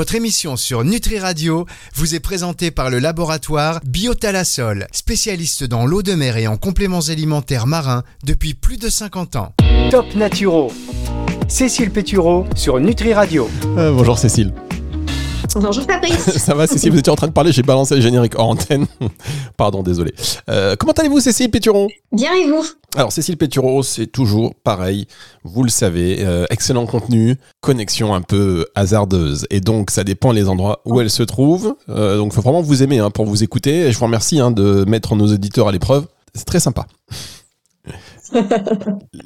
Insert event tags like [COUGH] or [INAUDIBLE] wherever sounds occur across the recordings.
Votre émission sur Nutri Radio vous est présentée par le laboratoire Biotalasol, spécialiste dans l'eau de mer et en compléments alimentaires marins depuis plus de 50 ans. Top Naturo. Cécile Pétureau sur Nutri Radio. Euh, bonjour Cécile. Bonjour Fabrice. Ça va Cécile, vous étiez en train de parler, j'ai balancé le générique hors antenne. [LAUGHS] Pardon, désolé. Euh, comment allez-vous Cécile Péturon Bien et vous? Alors Cécile Péturon, c'est toujours pareil, vous le savez, euh, excellent contenu, connexion un peu hasardeuse. Et donc ça dépend les endroits où elle se trouve. Euh, donc il faut vraiment vous aimer hein, pour vous écouter. Et je vous remercie hein, de mettre nos éditeurs à l'épreuve. C'est très sympa. [LAUGHS]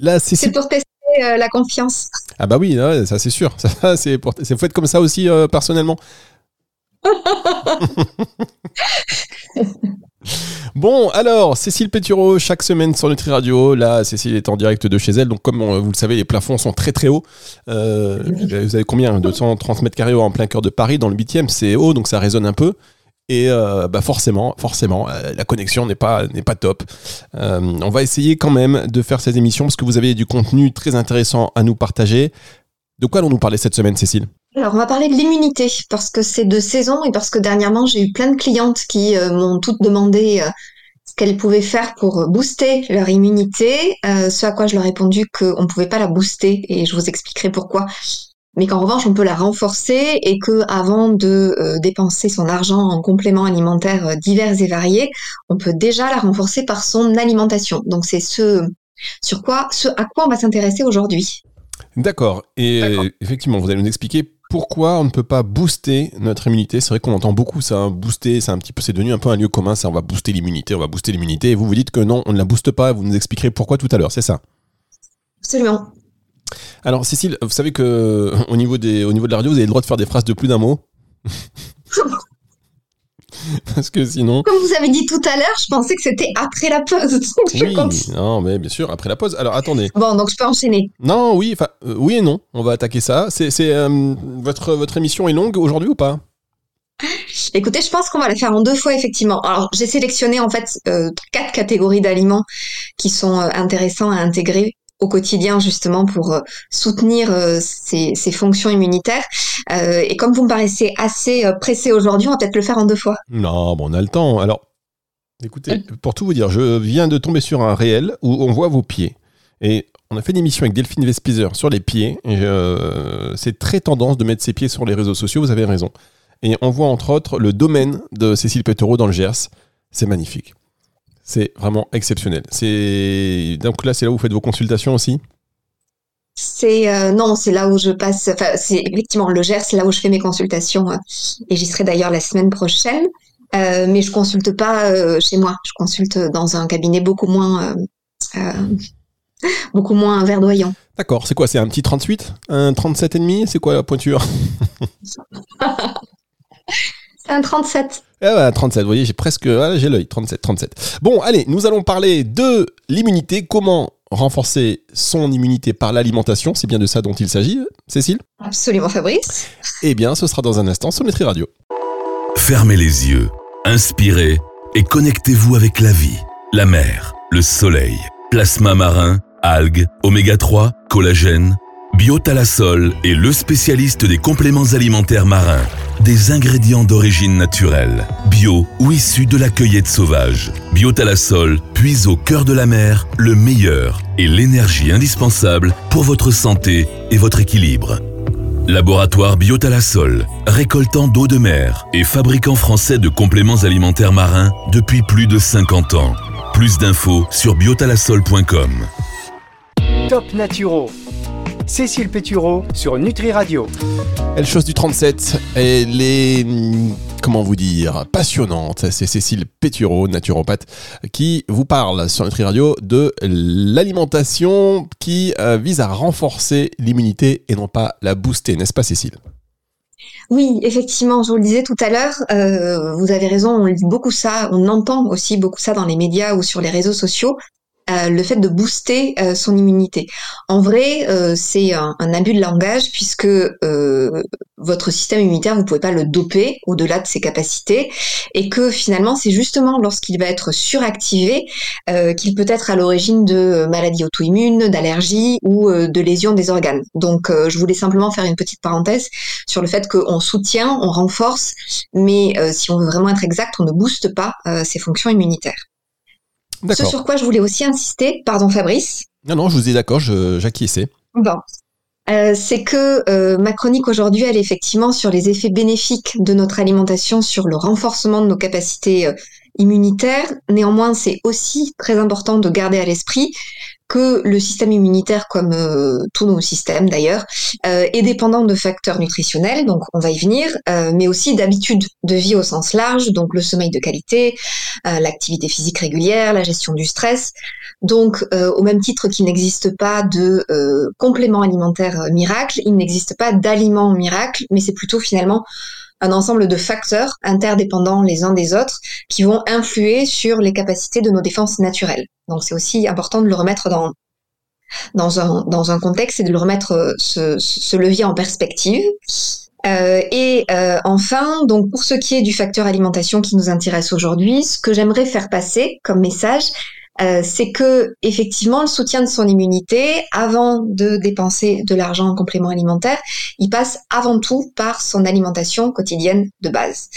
Là, C'est pour tester euh, la confiance. Ah bah oui, ça c'est sûr. [LAUGHS] Ça, c'est pour... faut être comme ça aussi euh, personnellement. [LAUGHS] Bon, alors, Cécile Pétureau, chaque semaine sur Nutri Radio. Là, Cécile est en direct de chez elle. Donc, comme vous le savez, les plafonds sont très très hauts. Euh, vous avez combien? 230 mètres carrés en plein cœur de Paris, dans le 8e. C'est haut, donc ça résonne un peu. Et euh, bah forcément, forcément, euh, la connexion n'est pas, n'est pas top. Euh, on va essayer quand même de faire cette émission parce que vous avez du contenu très intéressant à nous partager. De quoi allons-nous parler cette semaine, Cécile? Alors, on va parler de l'immunité parce que c'est de saison et parce que dernièrement, j'ai eu plein de clientes qui m'ont toutes demandé ce qu'elles pouvaient faire pour booster leur immunité. ce à quoi je leur ai répondu qu'on ne pouvait pas la booster et je vous expliquerai pourquoi mais qu'en revanche on peut la renforcer et que avant de euh, dépenser son argent en compléments alimentaires euh, divers et variés, on peut déjà la renforcer par son alimentation. Donc c'est ce sur quoi, ce à quoi on va s'intéresser aujourd'hui. D'accord. Et effectivement, vous allez nous expliquer pourquoi on ne peut pas booster notre immunité. C'est vrai qu'on entend beaucoup ça, hein, booster, c'est un petit peu, c'est devenu un peu un lieu commun. Ça, on va booster l'immunité, on va booster l'immunité. Et vous vous dites que non, on ne la booste pas. Vous nous expliquerez pourquoi tout à l'heure. C'est ça? Absolument. Alors, Cécile, vous savez que au niveau, des, au niveau de la radio, vous avez le droit de faire des phrases de plus d'un mot [LAUGHS] Parce que sinon. Comme vous avez dit tout à l'heure, je pensais que c'était après la pause. [LAUGHS] oui, non, mais bien sûr, après la pause. Alors attendez. Bon, donc je peux enchaîner. Non, oui, enfin, euh, oui et non. On va attaquer ça. C'est, euh, votre, votre émission est longue aujourd'hui ou pas? Écoutez, je pense qu'on va la faire en deux fois effectivement. Alors, j'ai sélectionné en fait euh, quatre catégories d'aliments qui sont intéressants à intégrer au quotidien justement pour euh, soutenir euh, ces, fonctions immunitaires. Euh, et comme vous me paraissez assez pressé aujourd'hui, on va peut-être le faire en deux fois. Non, bon, on a le temps. Alors, écoutez, pour tout vous dire, je viens de tomber sur un réel où on voit vos pieds. Et on a fait une émission avec Delphine Vespizer sur les pieds. c'est très tendance de mettre ses pieds sur les réseaux sociaux, vous avez raison. Et on voit entre autres le domaine de Cécile Pétereau dans le Gers. C'est magnifique. C'est vraiment exceptionnel. C'est donc là, c'est là où vous faites vos consultations aussi? C'est euh, non, c'est là où je passe. Enfin, c'est effectivement le Gers, c'est là où je fais mes consultations. Euh, et j'y serai d'ailleurs la semaine prochaine. Euh, mais je consulte pas chez moi. Je consulte dans un cabinet beaucoup moins beaucoup moins verdoyant. D'accord. C'est quoi? C'est un petit 38 Un 37 et demi? C'est quoi la pointure? C'est [LAUGHS] un 37. Ah 37, vous voyez, j'ai presque. Ah, j'ai l'œil, 37, 37. Bon, allez, nous allons parler de l'immunité. Comment renforcer son immunité par l'alimentation C'est bien de ça dont il s'agit, Cécile? Absolument, Fabrice. Eh bien, ce sera dans un instant sur Nutri Radio. Fermez les yeux, inspirez et connectez-vous avec la vie, la mer, le soleil, plasma marin, algues, oméga 3, collagène. Biotalasol est le spécialiste des compléments alimentaires marins des ingrédients d'origine naturelle, bio ou issus de la cueillette sauvage. Biotalasol puise au cœur de la mer le meilleur et l'énergie indispensable pour votre santé et votre équilibre. Laboratoire Biotalasol, récoltant d'eau de mer et fabricant français de compléments alimentaires marins depuis plus de 50 ans. Plus d'infos sur biotalasol.com. Top Naturo Cécile Pétureau sur Nutri Radio. Elle chose du 37, elle est, comment vous dire, passionnante. C'est Cécile Pétureau, naturopathe, qui vous parle sur Nutri Radio de l'alimentation qui euh, vise à renforcer l'immunité et non pas la booster, n'est-ce pas Cécile? Oui, effectivement, je vous le disais tout à l'heure, euh, vous avez raison, on lit beaucoup ça, on entend aussi beaucoup ça dans les médias ou sur les réseaux sociaux. Euh, le fait de booster euh, son immunité. En vrai, euh, c'est un, un, abus de langage puisque votre système immunitaire, vous pouvez pas le doper au-delà de ses capacités et que finalement, c'est justement lorsqu'il va être suractivé qu'il peut être à l'origine de maladies auto-immunes, d'allergies ou de lésions des organes. Donc, je voulais simplement faire une petite parenthèse sur le fait qu'on soutient, on renforce, mais si on veut vraiment être exact, on ne booste pas ses fonctions immunitaires. Ce sur quoi je voulais aussi insister, pardon Fabrice. Non, non, je vous ai d'accord, j'acquiesçais. Bon. Euh, c'est que euh, ma chronique aujourd'hui, elle est effectivement sur les effets bénéfiques de notre alimentation sur le renforcement de nos capacités euh, immunitaires. Néanmoins, c'est aussi très important de garder à l'esprit que le système immunitaire, comme euh, tous nos systèmes d'ailleurs, euh, est dépendant de facteurs nutritionnels, donc on va y venir, euh, mais aussi d'habitudes de vie au sens large, donc le sommeil de qualité, l'activité physique régulière, la gestion du stress. Donc, au même titre qu'il n'existe pas de complément alimentaire miracle, il n'existe pas d'aliment miracle, mais c'est plutôt finalement un ensemble de facteurs interdépendants les uns des autres qui vont influer sur les capacités de nos défenses naturelles. Donc c'est aussi important de le remettre dans, dans, un, dans un contexte et de le remettre euh, ce, ce levier en perspective. Euh, et euh, enfin, donc pour ce qui est du facteur alimentation qui nous intéresse aujourd'hui, ce que j'aimerais faire passer comme message, euh, c'est que effectivement le soutien de son immunité, avant de dépenser de l'argent en complément alimentaire, il passe avant tout par son alimentation quotidienne de base.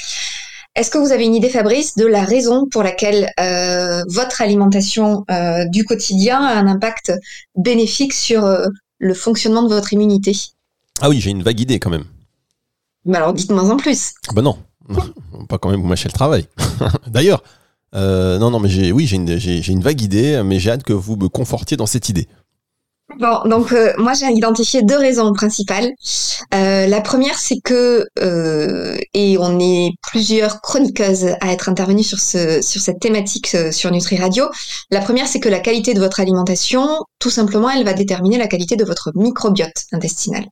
Est-ce que vous avez une idée, Fabrice, de la raison pour laquelle euh, votre alimentation euh, du quotidien a un impact bénéfique sur le fonctionnement de votre immunité? Ah oui, j'ai une vague idée quand même. Mais alors dites-moi en plus. Ah bah non, pas quand même vous mâcher le travail. [LAUGHS] D'ailleurs, euh, non, non, mais j'ai, oui, une, j'ai, une vague idée, mais j'ai hâte que vous me confortiez dans cette idée. Bon, donc euh, moi j'ai identifié deux raisons principales. Euh, la première, c'est que euh, et on est plusieurs chroniqueuses à être intervenues sur ce sur cette thématique euh, sur Nutri Radio. La première, c'est que la qualité de votre alimentation, tout simplement, elle va déterminer la qualité de votre microbiote intestinal.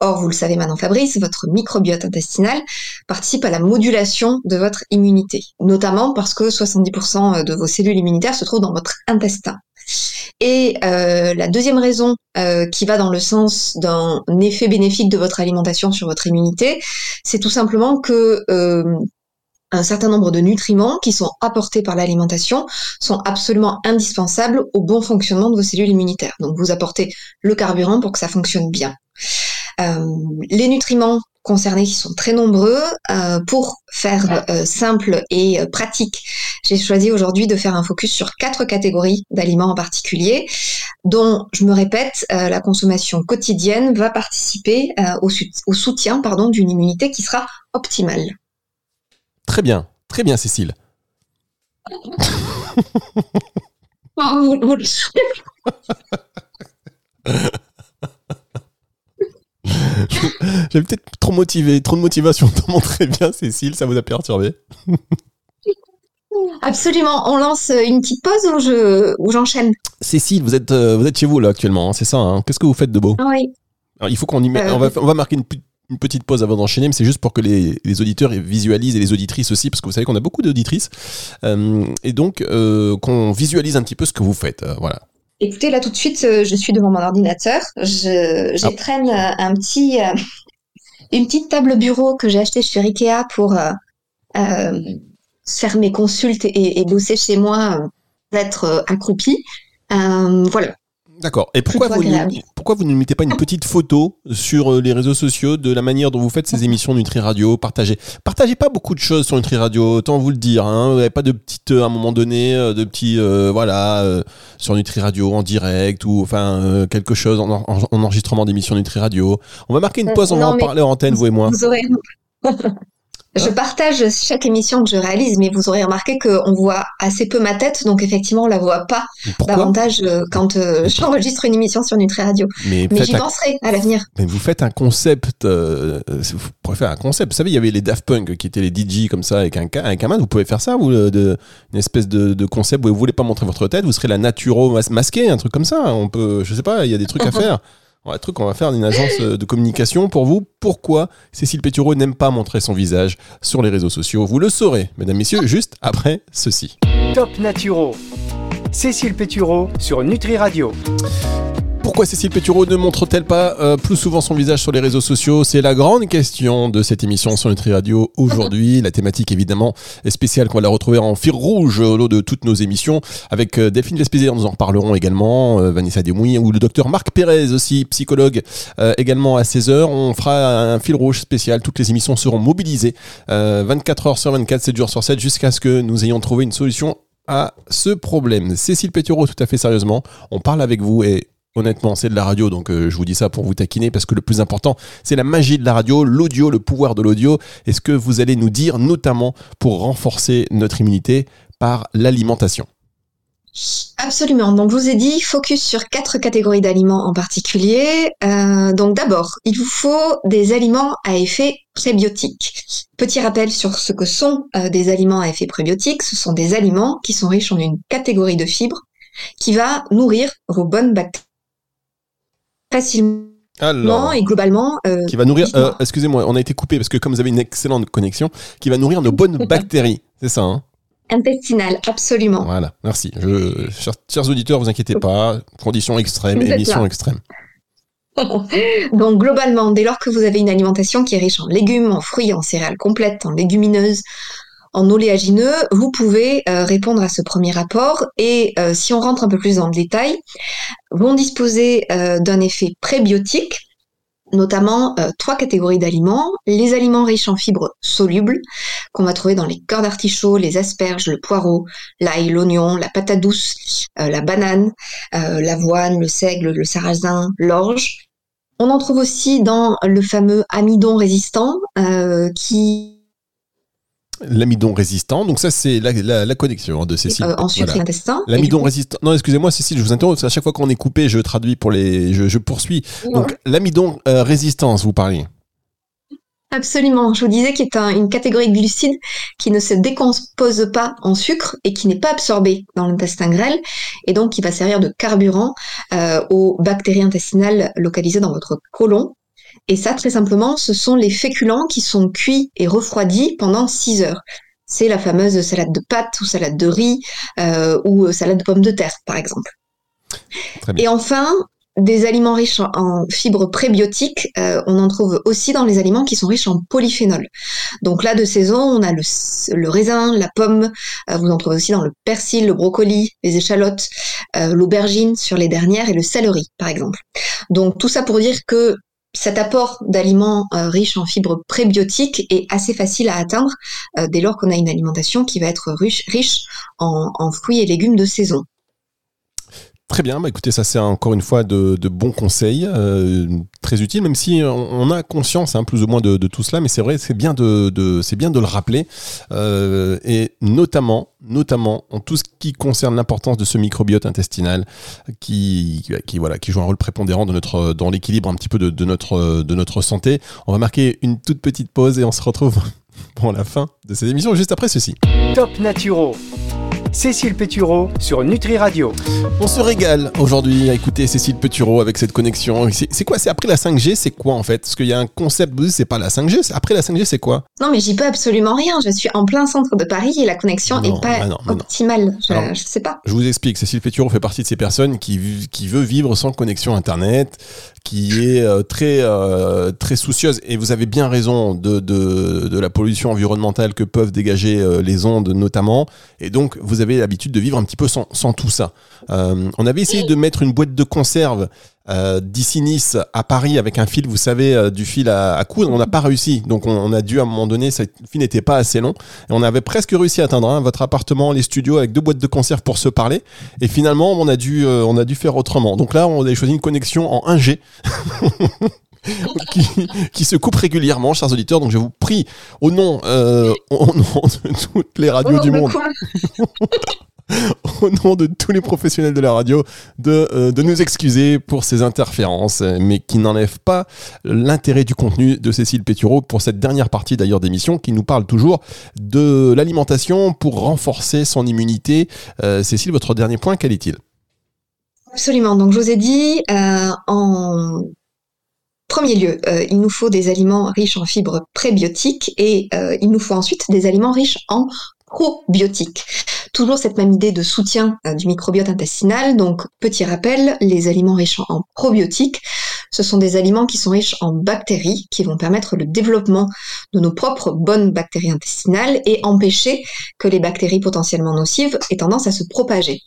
Or, vous le savez maintenant, Fabrice, votre microbiote intestinal participe à la modulation de votre immunité, notamment parce que 70% de vos cellules immunitaires se trouvent dans votre intestin. Et euh, la deuxième raison euh, qui va dans le sens d'un effet bénéfique de votre alimentation sur votre immunité, c'est tout simplement que euh, un certain nombre de nutriments qui sont apportés par l'alimentation sont absolument indispensables au bon fonctionnement de vos cellules immunitaires. Donc vous apportez le carburant pour que ça fonctionne bien. Les nutriments concernés qui sont très nombreux. Euh, pour faire euh, simple et euh, pratique, j'ai choisi aujourd'hui de faire un focus sur quatre catégories d'aliments en particulier, dont, je me répète, la consommation quotidienne va participer au, au, soutien pardon, d'une immunité qui sera optimale. Très bien, très bien Cécile. [LAUGHS] [LAUGHS] [LAUGHS] J'avais peut-être trop motivé, trop de motivation pour montrer bien, Cécile, ça vous a perturbé Absolument. On lance une petite pause ou je j'enchaîne Cécile, vous êtes vous êtes chez vous là actuellement, hein, c'est ça hein Qu'est-ce que vous faites de beau? Oui. il faut qu'on y mette. on, va, on va marquer une, une petite pause avant d'enchaîner, mais c'est juste pour que les, les, auditeurs visualisent et les auditrices aussi, parce que vous savez qu'on a beaucoup d'auditrices, euh, et donc euh, qu'on visualise un petit peu ce que vous faites. Euh, voilà. Écoutez, là tout de suite, euh, je suis devant mon ordinateur. Je, j'étreigne ah. un petit, euh, une petite table bureau que j'ai achetée chez Ikea pour euh, faire mes consultes et, et, bosser chez moi, être accroupi. voilà. D'accord. Et pourquoi vous, pourquoi vous ne mettez pas une petite photo sur euh, les réseaux sociaux de la manière dont vous faites ces émissions Nutri Radio? Partagez. Partagez pas beaucoup de choses sur Nutri Radio, autant vous le dire. Hein. Vous n'avez pas de petites, euh, à un moment donné, euh, de petits, voilà, sur Nutri Radio en direct ou enfin quelque chose en, enregistrement d'émissions Nutri Radio. On va marquer une pause, on va en parler en antenne, vous et moi. Vous aurez... [LAUGHS] Je partage chaque émission que je réalise, mais vous aurez remarqué qu'on voit assez peu ma tête, donc effectivement, on la voit pas davantage euh, quand euh, [LAUGHS] j'enregistre une émission sur Nutri Radio. Mais, j'y penserai à l'avenir. Mais vous faites un concept, euh, vous pouvez faire un concept. Vous savez, il y avait les Daft Punk qui étaient les DJ comme ça avec un, avec un man. Vous pouvez faire ça, vous, de, une espèce de, concept où vous voulez pas montrer votre tête, vous serez la naturo masquée, un truc comme ça. On peut, je sais pas, il y a des trucs à [LAUGHS] faire. Un truc qu'on va faire d'une agence euh, de communication pour vous. Pourquoi Cécile Pétureau n'aime pas montrer son visage sur les réseaux sociaux? Vous le saurez, mesdames, messieurs, juste après ceci. Top Naturo. Cécile Pétureau sur Nutri Radio. Pourquoi Cécile Pétureau ne montre-t-elle pas euh, plus souvent son visage sur les réseaux sociaux? C'est la grande question de cette émission sur Nutri Radio aujourd'hui. La thématique évidemment est spéciale qu'on va la retrouver en fil rouge au lot de toutes nos émissions avec euh, Delphine Vespézière, nous en reparlerons également, euh, Vanessa Demouy ou le docteur Marc Pérez aussi, psychologue également à 16h. On fera un fil rouge spécial, toutes les émissions seront mobilisées 24 heures sur 24, 7 jours sur 7 jusqu'à ce que nous ayons trouvé une solution à ce problème. Cécile Pétureau, tout à fait sérieusement, on parle avec vous et Honnêtement, c'est de la radio, donc euh, je vous dis ça pour vous taquiner, parce que le plus important, c'est la magie de la radio, l'audio, le pouvoir de l'audio, et ce que vous allez nous dire, notamment pour renforcer notre immunité par l'alimentation. Absolument. Donc, je vous ai dit focus sur quatre catégories d'aliments en particulier. Euh, donc, d'abord, il vous faut des aliments à effet prébiotique. Petit rappel sur ce que sont euh, des aliments à effet prébiotique. Ce sont des aliments qui sont riches en une catégorie de fibres qui va nourrir vos bonnes bactéries facilement et globalement. Euh, qui va nourrir. Euh, excusez-moi, on a été coupé parce que comme vous avez une excellente connexion, qui va nourrir nos bonnes [LAUGHS] bactéries. C'est ça, hein? Intestinale, absolument. Voilà, merci. Je, chers, auditeurs, vous inquiétez pas. Conditions extrêmes, émissions extrêmes. [LAUGHS] Donc globalement, dès lors que vous avez une alimentation qui est riche en légumes, en fruits, en céréales complètes, en légumineuses, en oléagineux, vous pouvez euh, répondre à ce premier rapport et euh, si on rentre un peu plus dans le détail, vont disposer euh, d'un effet prébiotique, notamment trois catégories d'aliments. Les aliments riches en fibres solubles, qu'on va trouver dans les cœurs d'artichaut, les asperges, le poireau, l'ail, l'oignon, la patate douce, la banane, l'avoine, le seigle, le sarrasin, l'orge. On en trouve aussi dans le fameux amidon résistant qui L'amidon résistant, donc ça c'est la, connexion hein, de Cécile. Euh, en sucre intestin. L'amidon résistant. Non, excusez-moi Cécile, je vous interromps. À chaque fois qu'on est coupé, je traduis pour les. Je, poursuis. Donc l'amidon euh, résistance, vous parlez. Absolument. Je vous disais qu'il est une catégorie de glucides qui ne se décompose pas en sucre et qui n'est pas absorbé dans l'intestin grêle et donc qui va servir de carburant euh, aux bactéries intestinales localisées dans votre côlon et ça, très simplement, ce sont les féculents qui sont cuits et refroidis pendant 6 heures. C'est la fameuse salade de pâtes ou salade de riz euh, ou salade de pommes de terre, par exemple. Et enfin, des aliments riches en fibres prébiotiques, euh, on en trouve aussi dans les aliments qui sont riches en polyphénol. Donc là, de saison, on a le, raisin, la pomme, euh, vous en trouvez aussi dans le persil, le brocoli, les échalotes, l'aubergine sur les dernières et le céleri, par exemple. Donc tout ça pour dire que cet apport d'aliments euh, riches en fibres prébiotiques est assez facile à atteindre euh, dès lors qu'on a une alimentation qui va être riche, riche en, fruits et légumes de saison. Très bien, bah écoutez, ça c'est encore une fois de, bons conseils, euh, très utiles, même si on, a conscience hein, plus ou moins de, tout cela, mais c'est vrai, c'est bien de, c'est bien de le rappeler, et notamment, notamment en tout ce qui concerne l'importance de ce microbiote intestinal, qui, qui, voilà, qui joue un rôle prépondérant dans notre, dans l'équilibre un petit peu de, notre, de notre santé. On va marquer une toute petite pause et on se retrouve [LAUGHS] pour la fin de cette émission juste après ceci. Top Naturo Cécile Pétureau sur Nutri Radio. On se régale aujourd'hui à écouter Cécile Pétureau avec cette connexion. C'est quoi? C'est après la 5G C'est quoi en fait? Parce qu'il y a un concept, c'est pas la 5G, après la 5G c'est quoi? Non mais j'y peux absolument rien. Je suis en plein centre de Paris et la connexion n'est pas ah optimale. Je, ne sais pas. Je vous explique, Cécile Pétureau fait partie de ces personnes qui, qui veut vivre sans connexion Internet, qui est euh, très, euh, très soucieuse. Et vous avez bien raison de, de, de la pollution environnementale que peuvent dégager euh, les ondes notamment. Et donc vous avez l'habitude de vivre un petit peu sans, sans tout ça. on avait essayé de mettre une boîte de conserve d'ici Nice à Paris avec un fil, vous savez, du fil à, coudre. On n'a pas réussi. Donc on, a dû à un moment donné, ce fil n'était pas assez long. Et on avait presque réussi à atteindre hein, votre appartement, les studios avec deux boîtes de conserve pour se parler. Et finalement, on a dû, on a dû faire autrement. Donc là, on a choisi une connexion en 1G. [LAUGHS] [LAUGHS] qui, se coupe régulièrement, chers auditeurs. Donc je vous prie, au nom, euh, au nom de toutes les radios du monde, [LAUGHS] au nom de tous les professionnels de la radio, de, euh, de nous excuser pour ces interférences, mais qui n'enlèvent pas l'intérêt du contenu de Cécile Pétureau pour cette dernière partie d'ailleurs d'émission qui nous parle toujours de l'alimentation pour renforcer son immunité. Euh, Cécile, votre dernier point, quel est-il? Absolument. Donc, je vous ai dit, en Premier lieu, euh, il nous faut des aliments riches en fibres prébiotiques et euh, il nous faut ensuite des aliments riches en probiotiques. toujours cette même idée de soutien du microbiote intestinal. Donc, petit rappel, les aliments riches en probiotiques, ce sont des aliments qui sont riches en bactéries, qui vont permettre le développement de nos propres bonnes bactéries intestinales et empêcher que les bactéries potentiellement nocives aient tendance à se propager.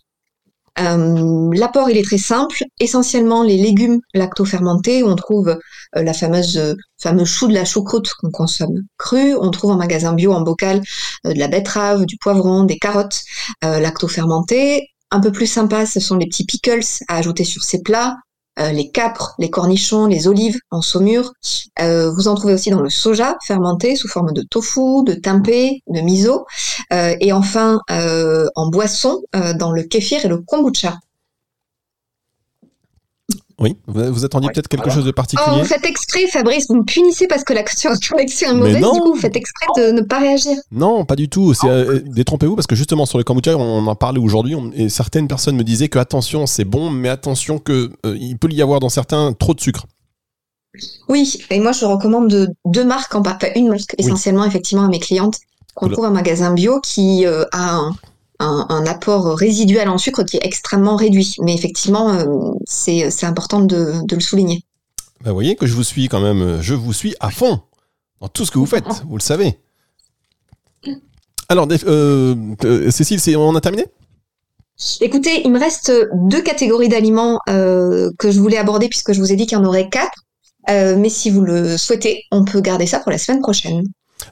Euh, l'apport, il est très simple. Essentiellement, les légumes lactofermentés, on trouve euh, la fameuse euh, fameux chou de la choucroute qu'on consomme cru. On trouve en magasin bio en bocal de la betterave, du poivron, des carottes lactofermentées. Un peu plus sympa, ce sont les petits pickles à ajouter sur ces plats. Euh, les capres, les cornichons, les olives en saumure. Euh, vous en trouvez aussi dans le soja fermenté sous forme de tofu, de tempeh, de miso. Euh, et enfin, en boisson, dans le kéfir et le kombucha. Oui, vous attendiez peut-être quelque chose de particulier. Oh, faites exprès, Fabrice, vous me punissez parce que la connexion [LAUGHS] est mauvaise, du coup, vous faites exprès de ne pas réagir. Non, pas du tout. Euh, détrompez-vous parce que justement, sur le kombucha, on en parlait aujourd'hui et certaines personnes me disaient que attention, c'est bon, mais attention qu'il euh, peut y avoir dans certains trop de sucre. Oui, et moi je recommande deux marques, en, pas une marque essentiellement effectivement à mes clientes qu'on trouve un magasin bio qui euh, a un, un, apport résiduel en sucre qui est extrêmement réduit. Mais effectivement, euh, c'est important de, le souligner. Bah, vous voyez que je vous suis quand même, je vous suis à fond dans tout ce que vous faites, vous le savez. Alors, euh, euh, Cécile, on a terminé? Écoutez, il me reste deux catégories d'aliments que je voulais aborder puisque je vous ai dit qu'il y en aurait quatre. mais si vous le souhaitez, on peut garder ça pour la semaine prochaine.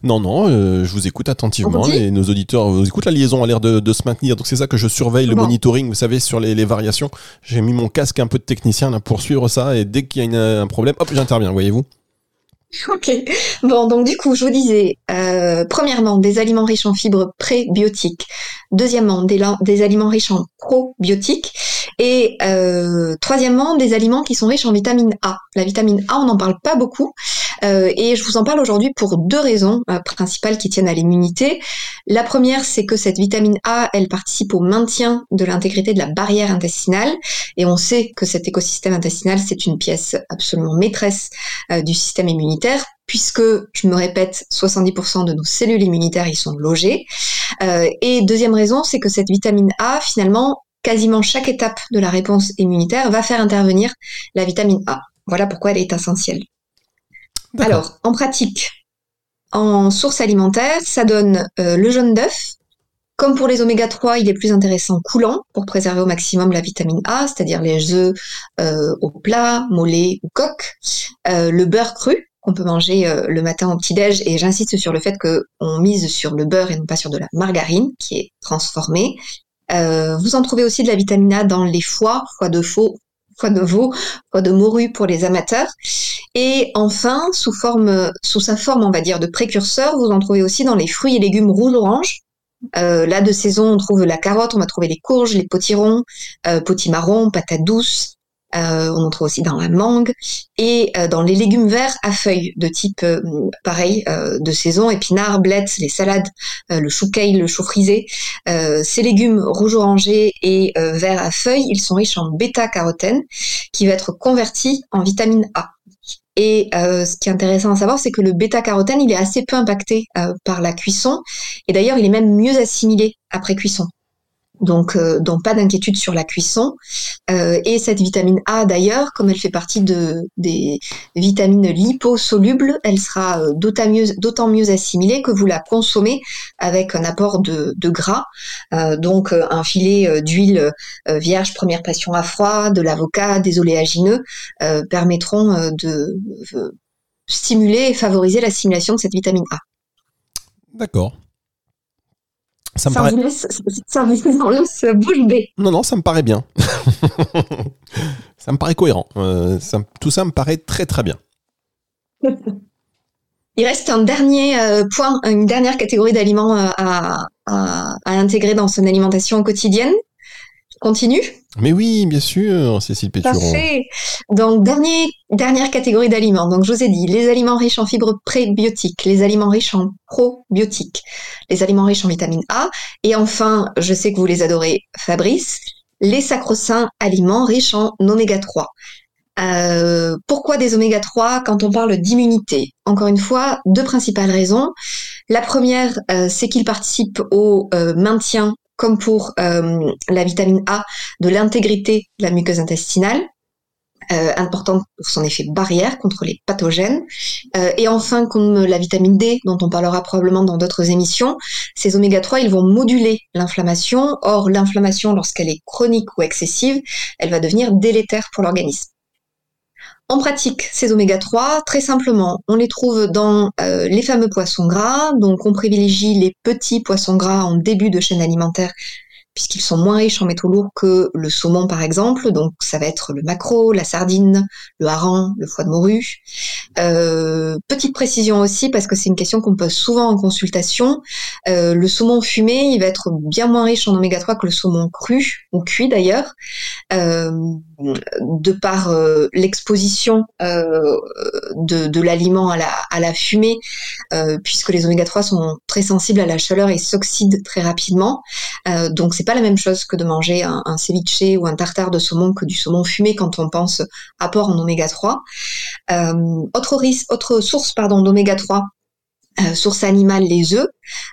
Non, non, euh, je vous écoute attentivement. et nos auditeurs vous écoutent. La liaison a l'air de, se maintenir. Donc c'est ça que je surveille, le monitoring, vous savez, sur les, variations. J'ai mis mon casque un peu de technicien là, pour suivre ça. Et dès qu'il y a un problème, hop, j'interviens, voyez-vous. [LAUGHS] Ok. Bon, donc du coup, je vous disais, euh, premièrement, des aliments riches en fibres prébiotiques. Deuxièmement, des, des aliments riches en probiotiques. Et euh, troisièmement, des aliments qui sont riches en vitamine A. La vitamine A, on n'en parle pas beaucoup. Euh, et je vous en parle aujourd'hui pour deux raisons euh, principales qui tiennent à l'immunité. La première, c'est que cette vitamine A, elle participe au maintien de l'intégrité de la barrière intestinale. Et on sait que cet écosystème intestinal, c'est une pièce absolument maîtresse euh, du système immunitaire puisque, je me répète, 70% de nos cellules immunitaires y sont logées. et deuxième raison, c'est que cette vitamine A, finalement, quasiment chaque étape de la réponse immunitaire va faire intervenir la vitamine A. Voilà pourquoi elle est essentielle. Alors, en pratique, en source alimentaire, ça donne euh, le jaune d'œuf. Comme pour les oméga 3, il est plus intéressant coulant pour préserver au maximum la vitamine A, c'est-à-dire les œufs euh, au plat, mollet ou coque. Euh, le beurre cru, qu'on peut manger le matin au petit-déj, et j'insiste sur le fait qu'on mise sur le beurre et non pas sur de la margarine, qui est transformée. vous en trouvez aussi de la vitamine A dans les foies, foie de faux, foie de veau, foie de morue pour les amateurs. Et enfin, sous forme, sous sa forme, on va dire, de précurseur, vous en trouvez aussi dans les fruits et légumes rouge-orange. Euh, là, de saison, on trouve la carotte, on va trouver les courges, les potirons, euh, potimarrons, patates douces, euh, on en trouve aussi dans la mangue et euh, dans les légumes verts à feuilles de type euh, pareil de saison, épinards, blettes, les salades, le chou kale, le chou frisé. ces légumes rouge orangés et verts à feuilles, ils sont riches en bêta-carotène qui va être converti en vitamine A. Et ce qui est intéressant à savoir, c'est que le bêta-carotène, il est assez peu impacté par la cuisson. Et d'ailleurs, il est même mieux assimilé après cuisson donc, euh, donc pas d'inquiétude sur la cuisson. Euh, et cette vitamine A d'ailleurs, comme elle fait partie de, des vitamines liposolubles, elle sera euh, d'autant mieux, assimilée que vous la consommez avec un apport de, de gras. Donc un filet d'huile vierge première passion à froid, de l'avocat, des oléagineux permettront de stimuler et favoriser l'assimilation de cette vitamine A. D'accord. Ça, me paraît... vous laisse, ça vous laisse bouche bée. Non, non, ça me paraît bien. [LAUGHS] ça me paraît cohérent. Euh, tout ça me paraît très très bien. Il reste un dernier euh, point, une dernière catégorie d'aliments euh, à, à, à, intégrer dans son alimentation quotidienne. Continue Mais oui, bien sûr, Cécile Péturon. Parfait. Donc, dernier, dernière catégorie d'aliments. Donc, je vous ai dit, les aliments riches en fibres prébiotiques, les aliments riches en probiotiques, les aliments riches en vitamine A, et enfin, je sais que vous les adorez, Fabrice, les sacro-saints aliments riches en oméga 3. Euh, pourquoi des oméga 3 quand on parle d'immunité? Encore une fois, deux principales raisons. La première, euh, c'est qu'ils participent au euh, maintien comme pour la vitamine A, de l'intégrité de la muqueuse intestinale. Euh, importante pour son effet barrière contre les pathogènes. Euh, et enfin, comme la vitamine D, dont on parlera probablement dans d'autres émissions, ces oméga 3, ils vont moduler l'inflammation. Or, l'inflammation, lorsqu'elle est chronique ou excessive, elle va devenir délétère pour l'organisme. En pratique, ces oméga 3, très simplement, on les trouve dans euh, les fameux poissons gras. Donc, on privilégie les petits poissons gras en début de chaîne alimentaire puisqu'ils sont moins riches en métaux lourds que le saumon par exemple. Donc ça va être le maquereau, la sardine, le hareng, le foie de morue. Euh, petite précision aussi parce que c'est une question qu'on pose souvent en consultation. Euh, le saumon fumé, il va être bien moins riche en oméga 3 que le saumon cru ou cuit d'ailleurs. De par l'exposition de, l'aliment à la, fumée, puisque les oméga 3 sont très sensibles à la chaleur et s'oxydent très rapidement. donc c'est pas la même chose que de manger un, un, ceviche ou un tartare de saumon que du saumon fumé quand on pense apport en oméga 3. Euh, autre, autre source pardon d'oméga 3 euh, source animale, les œufs.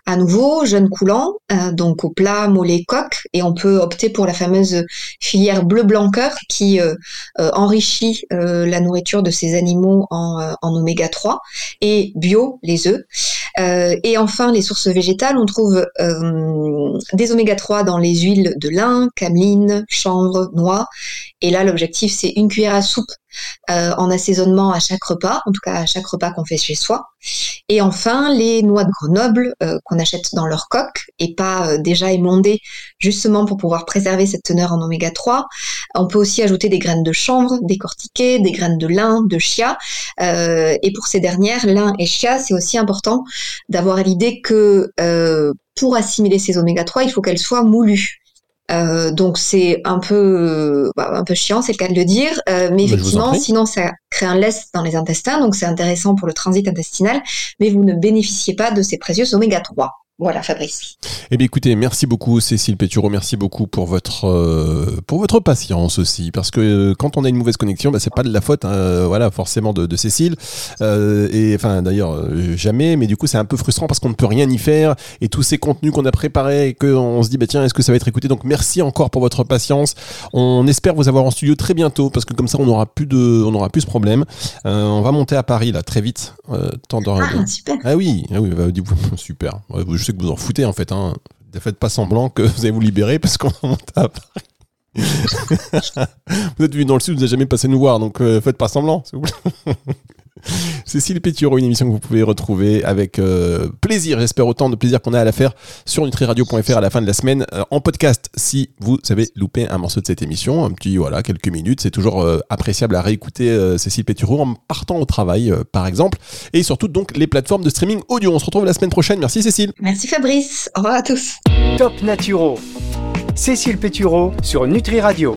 À nouveau, jeunes coulants, euh, donc au plat, mollet, coq, et on peut opter pour la fameuse filière bleu blanc cœur qui euh, enrichit la nourriture de ces animaux en, en oméga 3 et bio, les œufs. et enfin, les sources végétales, on trouve des oméga 3 dans les huiles de lin, cameline, chanvre, noix. Et là, l'objectif, c'est une cuillère à soupe euh, en assaisonnement à chaque repas, en tout cas à chaque repas qu'on fait chez soi. Et enfin, les noix de Grenoble euh, qu'on achète dans leur coque et pas euh, déjà émondées, justement pour pouvoir préserver cette teneur en oméga 3. On peut aussi ajouter des graines de chanvre décortiquées, des graines de lin, de chia. et pour ces dernières, lin et chia, c'est aussi important d'avoir l'idée que pour assimiler ces oméga 3, il faut qu'elles soient moulues. Euh, donc c'est un peu bah, un peu chiant, c'est le cas de le dire, euh, mais effectivement, sinon ça crée un lest dans les intestins, donc c'est intéressant pour le transit intestinal, mais vous ne bénéficiez pas de ces précieux oméga 3. Voilà, Fabrice. Eh bien, écoutez, merci beaucoup, Cécile Pétureau. Merci beaucoup pour votre euh, pour votre patience aussi, parce que euh, quand on a une mauvaise connexion, bah, c'est pas de la faute, hein, voilà, forcément de, de Cécile. Euh, et enfin, d'ailleurs, jamais. Mais du coup, c'est un peu frustrant parce qu'on ne peut rien y faire. Et tous ces contenus qu'on a préparés, et qu'on se dit, bah tiens, est-ce que ça va être écouté? Donc, merci encore pour votre patience. On espère vous avoir en studio très bientôt, parce que comme ça, on n'aura plus de, on aura plus ce problème. on va monter à Paris là très vite. Temps ah, super. Ah oui, ah oui, bah, [LAUGHS] super sais que vous en foutez en fait. Hein. Ne faites pas semblant que [LAUGHS] vous allez vous libérer parce qu'on monte à [LAUGHS] vous êtes venu dans le sud, vous n'avez jamais passé nous voir, donc euh, faites pas semblant, s'il vous plaît. [LAUGHS] [LAUGHS] Cécile Pétureau, une émission que vous pouvez retrouver avec euh, plaisir, j'espère autant de plaisir qu'on a à la faire sur nutriradio.fr à la fin de la semaine euh, en podcast si vous avez loupé un morceau de cette émission, un petit voilà, quelques minutes, c'est toujours euh, appréciable à réécouter Cécile Pétureau en partant au travail par exemple et surtout donc les plateformes de streaming audio. On se retrouve la semaine prochaine. Merci Cécile. Merci Fabrice. Au revoir à tous. Top Naturo. Cécile Pétureau sur Nutri Radio.